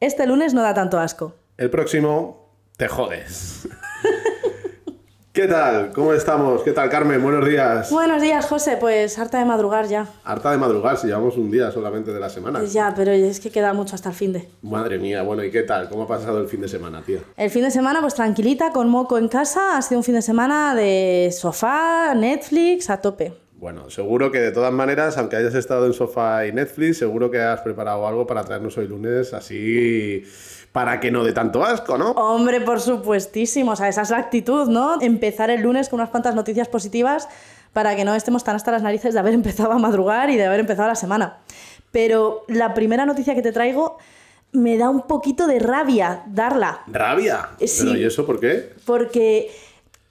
Este lunes no da tanto asco. El próximo, te jodes. ¿Qué tal? ¿Cómo estamos? ¿Qué tal, Carmen? Buenos días. Buenos días, José. Pues harta de madrugar ya. Harta de madrugar, si llevamos un día solamente de la semana. Ya, pero es que queda mucho hasta el fin de. Madre mía, bueno, ¿y qué tal? ¿Cómo ha pasado el fin de semana, tío? El fin de semana, pues tranquilita, con moco en casa. Ha sido un fin de semana de sofá, Netflix, a tope. Bueno, seguro que de todas maneras, aunque hayas estado en sofá y Netflix, seguro que has preparado algo para traernos hoy lunes así para que no dé tanto asco, ¿no? Hombre, por supuestísimo. O sea, esa es la actitud, ¿no? Empezar el lunes con unas cuantas noticias positivas para que no estemos tan hasta las narices de haber empezado a madrugar y de haber empezado la semana. Pero la primera noticia que te traigo me da un poquito de rabia darla. ¿Rabia? Sí. ¿Pero y eso por qué? Porque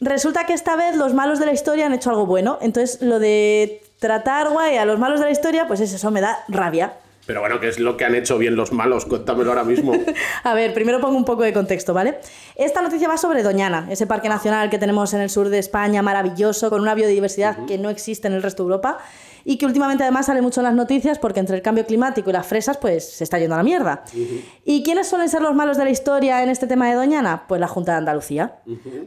resulta que esta vez los malos de la historia han hecho algo bueno. Entonces, lo de tratar guay a los malos de la historia, pues eso me da rabia. Pero bueno, ¿qué es lo que han hecho bien los malos? Cuéntamelo ahora mismo. A ver, primero pongo un poco de contexto, ¿vale? Esta noticia va sobre Doñana, ese parque nacional que tenemos en el sur de España, maravilloso, con una biodiversidad que no existe en el resto de Europa y que últimamente además sale mucho en las noticias porque entre el cambio climático y las fresas pues se está yendo a la mierda. ¿Y quiénes suelen ser los malos de la historia en este tema de Doñana? Pues la Junta de Andalucía.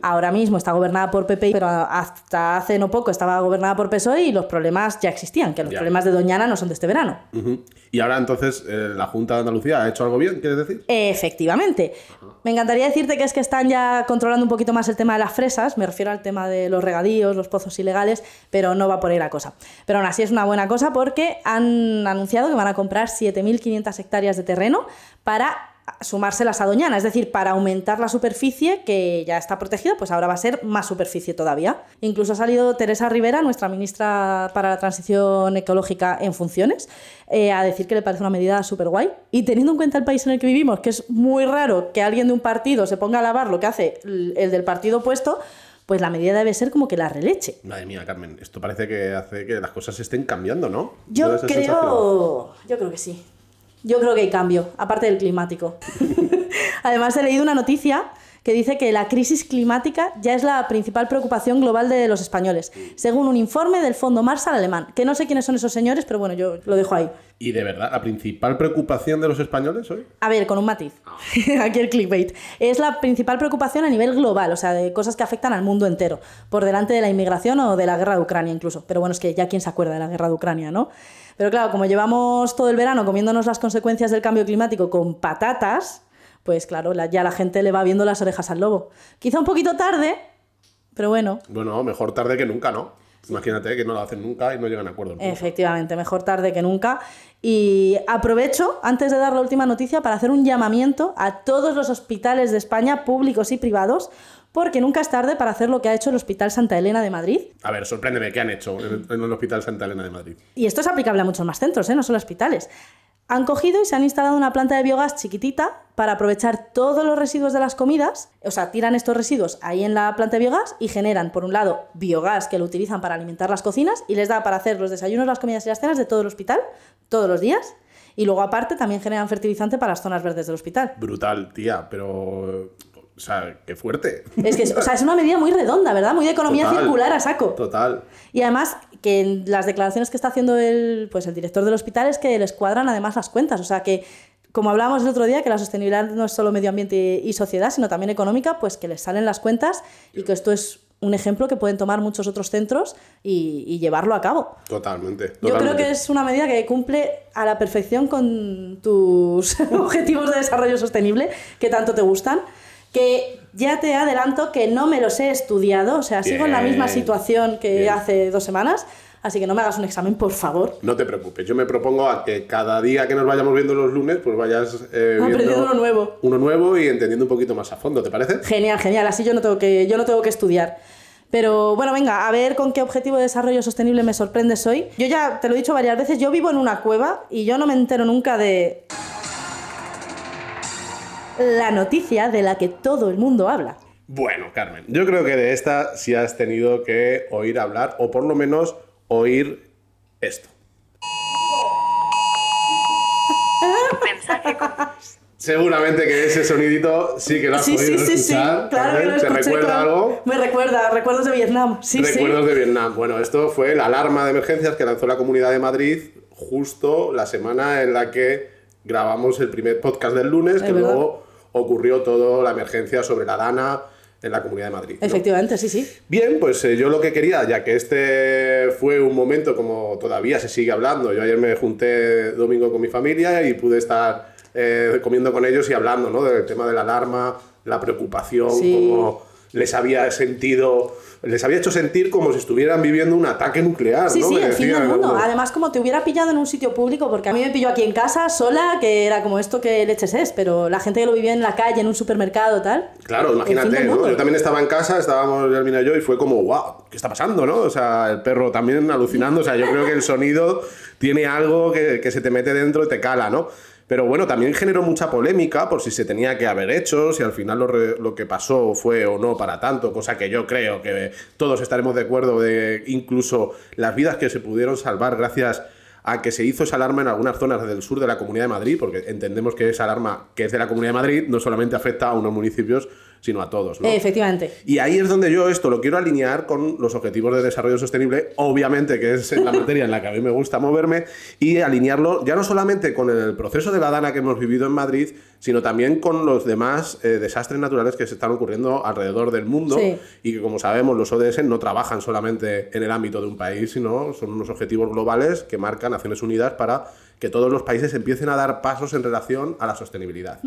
Ahora mismo está gobernada por PP, pero hasta hace no poco estaba gobernada por PSOE y los problemas ya existían, que los Ya. problemas de Doñana no son de este verano. Y ahora entonces, eh, ¿la Junta de Andalucía ha hecho algo bien, quieres decir? Efectivamente. Me encantaría decirte que es que están ya controlando un poquito más el tema de las fresas, me refiero al tema de los regadíos, los pozos ilegales, pero no va por ahí la cosa. Pero aún así es una buena cosa porque han anunciado que van a comprar 7.500 hectáreas de terreno para sumárselas a Doñana, es decir, para aumentar la superficie que ya está protegida, pues ahora va a ser más superficie todavía. Incluso ha salido Teresa Rivera, nuestra ministra para la transición ecológica en funciones, eh, a decir que le parece una medida súper guay. Y teniendo en cuenta el país en el que vivimos, que es muy raro que alguien de un partido se ponga a lavar lo que hace el el del partido opuesto, pues la medida debe ser como que la releche. Madre mía, Carmen, esto parece que hace que las cosas estén cambiando, ¿no? Yo creo. Yo creo que sí. Yo creo que hay cambio, aparte del climático. Además, he leído una noticia que dice que la crisis climática ya es la principal preocupación global de los españoles, según un informe del Fondo Marshall alemán. Que no sé quiénes son esos señores, pero bueno, yo lo dejo ahí. ¿Y de verdad la principal preocupación de los españoles hoy? A ver, con un matiz. Aquí el clickbait. Es la principal preocupación a nivel global, o sea, de cosas que afectan al mundo entero, por delante de la inmigración o de la guerra de Ucrania incluso. Pero bueno, es que ya quién se acuerda de la guerra de Ucrania, ¿no? Pero claro, como llevamos todo el verano comiéndonos las consecuencias del cambio climático con patatas, pues claro, la- ya la gente le va viendo las orejas al lobo. Quizá un poquito tarde, pero bueno, Bueno, mejor tarde que nunca, ¿no? Imagínate que no lo hacen nunca y no llegan a acuerdo. Efectivamente, mejor tarde que nunca. Y aprovecho, antes de dar la última noticia, para hacer un llamamiento a todos los hospitales de España, públicos y privados, porque nunca es tarde para hacer lo que ha hecho el Hospital Santa Elena de Madrid. A ver, sorpréndeme, ¿qué han hecho en el, en el Hospital Santa Elena de Madrid? Y esto es aplicable a muchos más centros, ¿eh? no solo hospitales. Han cogido y se han instalado una planta de biogás chiquitita para aprovechar todos los residuos de las comidas. O sea, tiran estos residuos ahí en la planta de biogás y generan, por un lado, biogás que lo utilizan para alimentar las cocinas y les da para hacer los desayunos, las comidas y las cenas de todo el hospital, todos los días. Y luego, aparte, también generan fertilizante para las zonas verdes del hospital. Brutal, tía, pero... O sea, qué fuerte. Es que, o sea, es una medida muy redonda, ¿verdad? Muy de economía Total. circular a saco. Total. Y además, que en las declaraciones que está haciendo el, pues el director del hospital es que les cuadran además las cuentas. O sea que, como hablábamos el otro día, que la sostenibilidad no es solo medio ambiente y sociedad, sino también económica, pues que les salen las cuentas y que esto es un ejemplo que pueden tomar muchos otros centros y, y llevarlo a cabo. Totalmente. Yo creo totalmente. que es una medida que cumple a la perfección con tus objetivos de desarrollo sostenible que tanto te gustan. Que ya te adelanto que no me los he estudiado, o sea, sigo en la misma Bien, situación que bien. hace dos semanas, así que no me hagas un examen, por favor. No te preocupes, yo me propongo a que cada día que nos vayamos viendo los lunes, pues vayas eh, Aprendiendo viendo uno nuevo. uno nuevo y entendiendo un poquito más a fondo, ¿te parece? Genial, genial, así yo no tengo que, yo no tengo que estudiar. Pero bueno, venga, a ver con qué objetivo de desarrollo sostenible me sorprendes hoy. Yo ya te lo he dicho varias veces, yo vivo en una cueva y yo no me entero nunca de la noticia de la que todo el mundo habla. Bueno, Carmen, yo creo que de esta sí has tenido que oír hablar, o por lo menos oír esto. Mensaje con... Seguramente que ese sonidito sí que lo has Sí, podido sí, sí, sí, escuchar. claro que lo Carmen. ¿Te escuché. recuerda claro. algo? Me recuerda, recuerdos de Vietnam. Sí, Recuerdos sí. de Vietnam. Bueno, esto fue la alarma de emergencias que lanzó la Comunidad de Madrid justo la semana en la que grabamos el primer podcast del lunes, que verdad. luego ocurrió toda la emergencia sobre la Dana en la Comunidad de Madrid. ¿no? Efectivamente, sí, sí. Bien, pues eh, yo lo que quería, ya que este fue un momento como todavía se sigue hablando, yo ayer me junté domingo con mi familia y pude estar eh, comiendo con ellos y hablando ¿no? del tema de la alarma, la preocupación, Sí. cómo les había sentido, les había hecho sentir como si estuvieran viviendo un ataque nuclear. Sí, ¿no? sí, Me el fin del mundo. Además, como te hubiera pillado en un sitio público, porque a mí me pilló aquí en casa sola, que era como esto que leches es, pero la gente que lo vivía en la calle, en un supermercado, tal. Claro, imagínate, ¿no? Yo también estaba en casa, estábamos Yasmina y yo, y fue como, wow, ¿qué está pasando, no? O sea, el perro también alucinando, o sea, yo creo que el sonido tiene algo que, que se te mete dentro y te cala, ¿no? Pero bueno, también generó mucha polémica por si se tenía que haber hecho, si al final lo, lo que pasó fue o no para tanto, cosa que yo creo que todos estaremos de acuerdo de incluso las vidas que se pudieron salvar gracias a que se hizo esa alarma en algunas zonas del sur de la Comunidad de Madrid, porque entendemos que esa alarma que es de la Comunidad de Madrid no solamente afecta a unos municipios, sino a todos. ¿no? Eh, efectivamente. Y ahí es donde yo esto lo quiero alinear con los objetivos de desarrollo sostenible, obviamente que es la materia en la que a mí me gusta moverme, y alinearlo ya no solamente con el proceso de la Dana que hemos vivido en Madrid, sino también con los demás eh, desastres naturales que se están ocurriendo alrededor del mundo Sí. y que como sabemos los ODS no trabajan solamente en el ámbito de un país, sino son unos objetivos globales que marcan Naciones Unidas para que todos los países empiecen a dar pasos en relación a la sostenibilidad.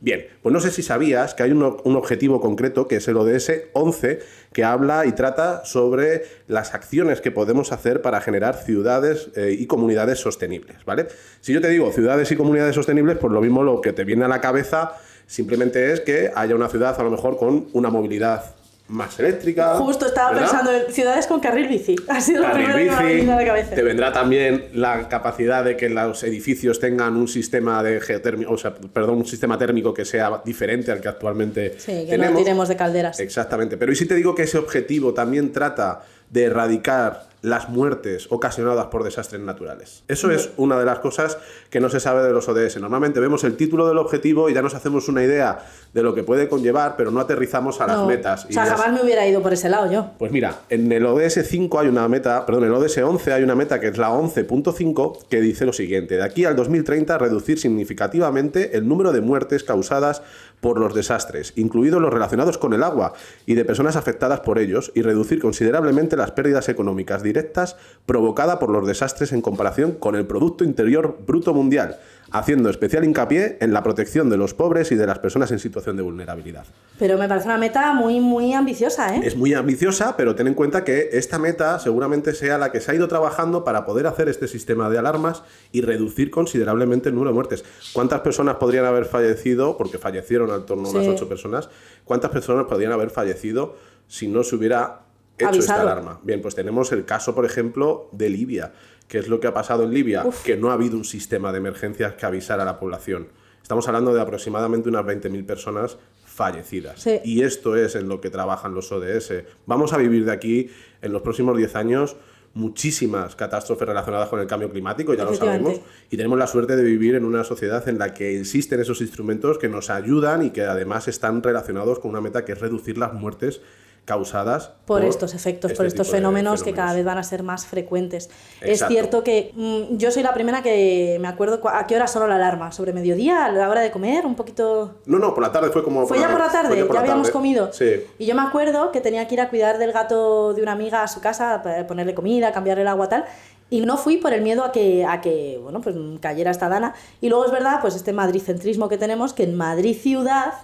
Bien, pues no sé si sabías que hay un, un objetivo concreto, que es el ODS 11, que habla y trata sobre las acciones que podemos hacer para generar ciudades eh, y comunidades sostenibles, ¿vale? Si yo te digo ciudades y comunidades sostenibles, pues lo mismo lo que te viene a la cabeza simplemente es que haya una ciudad a lo mejor con una movilidad más eléctrica. Justo estaba ¿verdad? pensando en ciudades con carril bici. Ha sido lo Carril primero que me ha bici, a la cabeza. te vendrá también la capacidad de que los edificios tengan un sistema de geotérmico, o sea, perdón, un sistema térmico que sea diferente al que actualmente Sí, que tenemos. no tiremos de calderas. Exactamente. Pero ¿y si te digo que ese objetivo también trata de erradicar las muertes ocasionadas por desastres naturales? Eso es una de las cosas que no se sabe de los ODS. Normalmente vemos el título del objetivo y ya nos hacemos una idea de lo que puede conllevar, pero no aterrizamos a las metas. O sea, Y jamás me hubiera ido por ese lado yo. pues mira, en el ODS 5 hay una meta, perdón, en el ODS 11 hay una meta que es la 11.5 que dice lo siguiente: de aquí al 2030 reducir significativamente el número de muertes causadas por los desastres, incluidos los relacionados con el agua y de personas afectadas por ellos, y reducir considerablemente las pérdidas económicas directas provocadas por los desastres en comparación con el Producto Interior Bruto Mundial, haciendo especial hincapié en la protección de los pobres y de las personas en situación de vulnerabilidad. Pero me parece una meta muy, muy ambiciosa, ¿eh? Es muy ambiciosa, pero ten en cuenta que esta meta seguramente sea la que se ha ido trabajando para poder hacer este sistema de alarmas y reducir considerablemente el número de muertes. ¿Cuántas personas podrían haber fallecido, porque fallecieron al torno a unas Sí. ocho personas, cuántas personas podrían haber fallecido si no se hubiera hecho Avisado. esta alarma? Bien, pues tenemos el caso, por ejemplo, de Libia. ¿Qué es lo que ha pasado en Libia? Que no ha habido un sistema de emergencias que avisara a la población. Estamos hablando de aproximadamente unas 20.000 personas fallecidas. Sí. Y esto es en lo que trabajan los ODS. Vamos a vivir de aquí en los próximos 10 años muchísimas catástrofes relacionadas con el cambio climático, ya lo sabemos, y tenemos la suerte de vivir en una sociedad en la que existen esos instrumentos que nos ayudan y que además están relacionados con una meta que es reducir las muertes causadas por estos efectos, por este estos tipo de fenómenos, que fenómenos. cada vez van a ser más frecuentes. Es Exacto. cierto que mm, yo soy la primera que me acuerdo a qué hora sonó la alarma, sobre mediodía, a la hora de comer, un poquito... No, no, por la tarde fue como... Fue ya por la tarde, fue por ya la habíamos tarde. comido. Sí. Y yo me acuerdo que tenía que ir a cuidar del gato de una amiga a su casa, para ponerle comida, cambiarle el agua, tal. Y no fui por el miedo a que, a que bueno, pues cayera esta dana. Y luego es verdad, pues este madricentrismo que tenemos, que en Madrid ciudad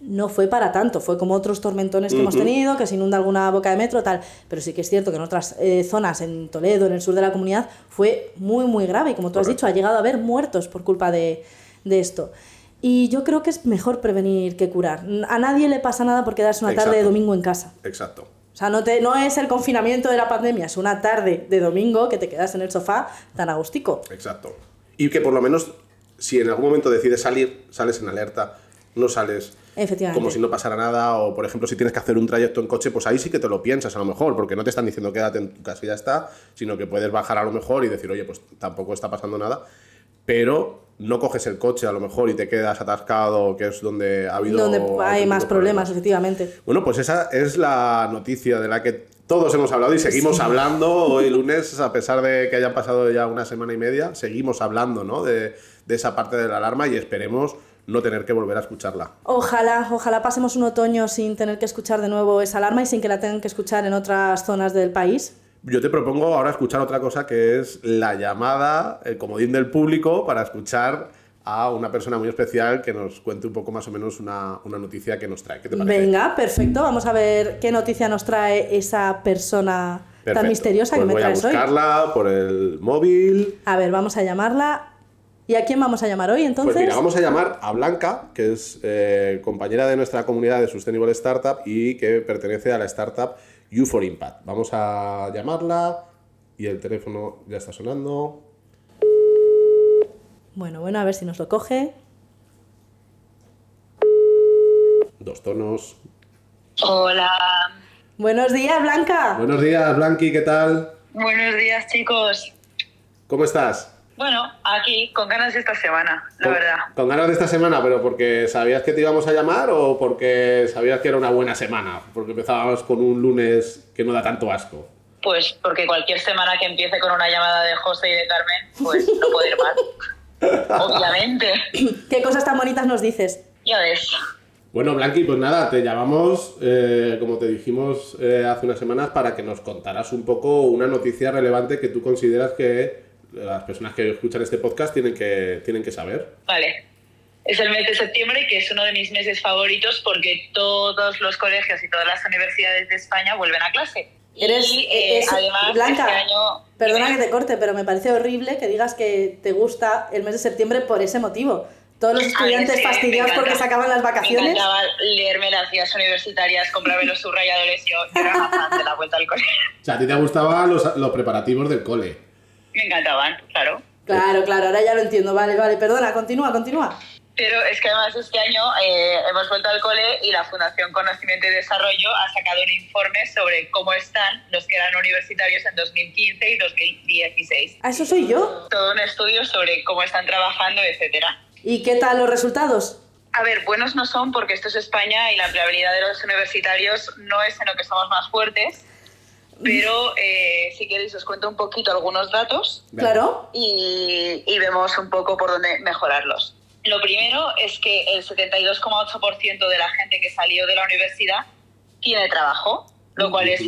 no fue para tanto, fue como otros tormentones que hemos tenido, que se inunda alguna boca de metro, tal. Pero sí que es cierto que en otras eh, zonas, en Toledo, en el sur de la comunidad, fue muy, muy grave. Y como tú has dicho, ha llegado a haber muertos por culpa de, de esto. Y yo creo que es mejor prevenir que curar. A nadie le pasa nada por quedarse una tarde de domingo en casa. Exacto. O sea, no, te, no es el confinamiento de la pandemia, es una tarde de domingo que te quedas en el sofá tan agustico. Exacto. Y que por lo menos, si en algún momento decides salir, sales en alerta, no sales como si no pasara nada, o por ejemplo, si tienes que hacer un trayecto en coche, pues ahí sí que te lo piensas a lo mejor, porque no te están diciendo quédate en tu casa y ya está, sino que puedes bajar a lo mejor y decir, oye, pues tampoco está pasando nada, pero no coges el coche a lo mejor y te quedas atascado, que es donde ha habido... Donde hay más problemas, efectivamente. Bueno, pues esa es la noticia de la que todos hemos hablado y seguimos hablando hoy lunes, a pesar de que hayan pasado ya una semana y media, seguimos hablando ¿no? de, de esa parte de la alarma y esperemos no tener que volver a escucharla. Ojalá, ojalá pasemos un otoño sin tener que escuchar de nuevo esa alarma y sin que la tengan que escuchar en otras zonas del país. Yo te propongo ahora escuchar otra cosa que es la llamada, el comodín del público, para escuchar a una persona muy especial que nos cuente un poco más o menos una, una noticia que nos trae. ¿Qué te parece? Venga, perfecto. Vamos a ver qué noticia nos trae esa persona tan misteriosa Pues que me voy a traes hoy. buscarla por el móvil. A ver, vamos a llamarla. ¿Y a quién vamos a llamar hoy entonces? Pues mira, vamos a llamar a Blanca, que es eh, compañera de nuestra comunidad de Sustainable Startup y que pertenece a la startup U for Impact. Vamos a llamarla y el teléfono ya está sonando. Bueno, bueno, a ver si nos lo coge. Dos tonos. Hola. Buenos días, Blanca. Buenos días, Blanqui, ¿qué tal? Buenos días, chicos. ¿Cómo estás? Bueno, aquí con ganas de esta semana, la Con- verdad. Con ganas de esta semana, pero porque sabías que te íbamos a llamar o porque sabías que era una buena semana, porque empezábamos con un lunes que no da tanto asco. Pues porque cualquier semana que empiece con una llamada de José y de Carmen, pues no puede ir mal. Obviamente. ¿Qué cosas tan bonitas nos dices? Ya ves. Bueno, Blanqui, pues nada, te llamamos, eh, como te dijimos eh, hace unas semanas, para que nos contaras un poco una noticia relevante que tú consideras que las personas que escuchan este podcast tienen que, tienen que saber. Vale. Es el mes de septiembre, que es uno de mis meses favoritos porque todos los colegios y todas las universidades de España vuelven a clase. Eres, y eh, es- además, Blanca, este año. perdona que te corte, pero me parece horrible que digas que te gusta el mes de septiembre por ese motivo. Todos los A mí estudiantes me fastidiados porque se acaban las Me vacaciones. encantaba leerme las guías universitarias, comprarme los subrayadores. Yo, yo era fan de la vuelta al colegio. O sea, a ti te gustaban los, los preparativos del cole. Me encantaban, claro. Claro, claro, ahora ya lo entiendo. Vale, vale, perdona, continúa, continúa. Pero es que además este año eh, hemos vuelto al cole y la Fundación Conocimiento y Desarrollo ha sacado un informe sobre cómo están los que eran universitarios en 2015 y 2016. ¿A eso soy yo? Todo un estudio sobre cómo están trabajando, etcétera. ¿Y qué tal los resultados? A ver, buenos no son porque esto es España y la empleabilidad de los universitarios no es en lo que somos más fuertes. Pero eh, si queréis os cuento un poquito algunos datos. Claro. y, y vemos un poco por dónde mejorarlos. Lo primero es que el 72,8% de la gente que salió de la universidad tiene trabajo, lo cual es,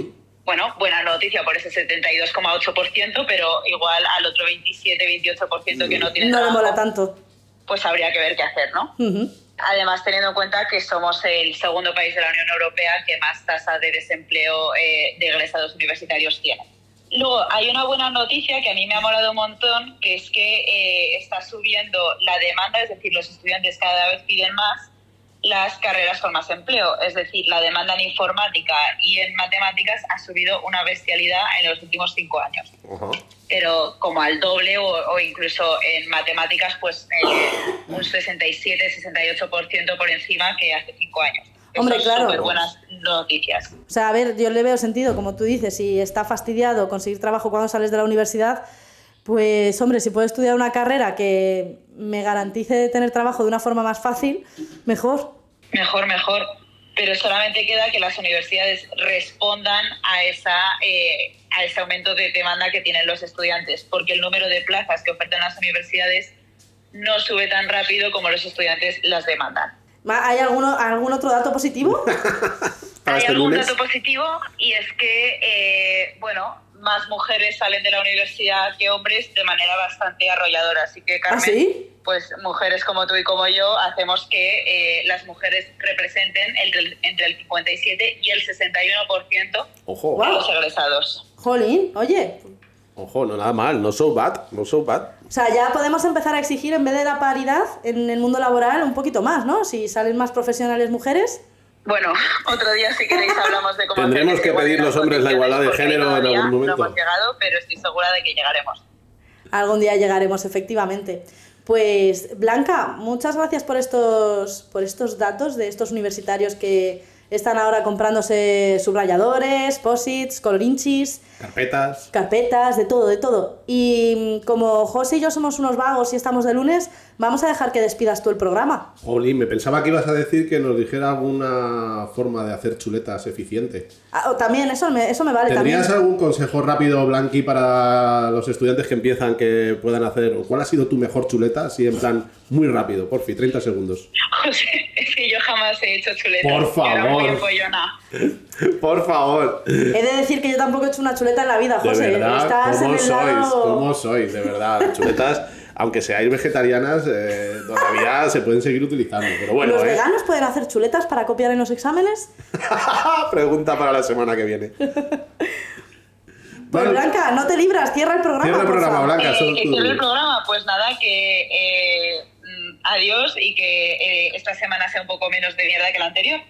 bueno, buena noticia por ese 72,8%, pero igual al otro 27-28% que no tiene No le trabajo, mola tanto. pues habría que ver qué hacer, ¿no? Ujú. Además, teniendo en cuenta que somos el segundo país de la Unión Europea que más tasa de desempleo eh, de egresados universitarios tiene. Luego, hay una buena noticia que a mí me ha molado un montón, que es que eh, está subiendo la demanda, es decir, los estudiantes cada vez piden más las carreras con más empleo. Es decir, la demanda en informática y en matemáticas ha subido una bestialidad en los últimos cinco años Ajá. pero como al doble o, o incluso en matemáticas pues eh, un 67-68% por encima que hace cinco años. Hombre, Eso claro. súper buenas noticias. O sea, a ver, yo le veo sentido, como tú dices, si está fastidiado conseguir trabajo cuando sales de la universidad, pues hombre, si puedo estudiar una carrera que me garantice tener trabajo de una forma más fácil, mejor. Mejor, mejor. Pero solamente queda que las universidades respondan a, esa, eh, a ese aumento de demanda que tienen los estudiantes, porque el número de plazas que ofertan las universidades no sube tan rápido como los estudiantes las demandan. Ma- ¿Hay alguno, algún otro dato positivo? Hay este algún lunes. dato positivo y es que, eh, bueno, más mujeres salen de la universidad que hombres de manera bastante arrolladora. Así que, Carmen, ¿Ah, sí? pues mujeres como tú y como yo hacemos que eh, las mujeres representen el- entre el 57 y el 61% Ojo, de los egresados. Jolín, oye. ojo, no nada mal, no so bad, no so bad. O sea, ya podemos empezar a exigir, en vez de la paridad en el mundo laboral, un poquito más, ¿no? Si salen más profesionales mujeres. Bueno, otro día si queréis hablamos de cómo... Tendremos que pedir los hombres la igualdad de género en algún momento. No hemos llegado, pero estoy segura de que llegaremos. Algún día llegaremos, efectivamente. Pues, Blanca, muchas gracias por estos, por estos datos de estos universitarios que están ahora comprándose subrayadores, posits, colorinchis, Carpetas. carpetas, de todo, de todo. Y mm, como José y yo somos unos vagos y estamos de lunes, vamos a dejar que despidas tú el programa. Jolín, me pensaba que ibas a decir que nos dijera alguna forma de hacer chuletas eficiente. Ah, o también, eso me, eso me vale ¿Tendrías también. algún consejo rápido, Blanqui, para los estudiantes que empiezan que puedan hacer? o ¿Cuál ha sido tu mejor chuleta? Así en plan, muy rápido, por fin, 30 segundos. José, es que yo jamás he hecho chuletas. Por yo era muy favor. Por favor. He de decir que yo tampoco he hecho una chuleta en la vida, De José. verdad, Estás en ¿cómo el sois? lado- ¿Cómo sois? De verdad, chuletas, aunque seáis vegetarianas, eh, todavía se pueden seguir utilizando. Pero bueno, ¿Los ¿eh? veganos pueden hacer chuletas para copiar en los exámenes? Pregunta para la semana que viene. Pues. Blanca, no te libras, cierra el programa. Cierra el programa, Blanca. Eh, que tus cierre el programa, pues nada, que eh, mm, adiós y que eh, esta semana sea un poco menos de mierda que la anterior.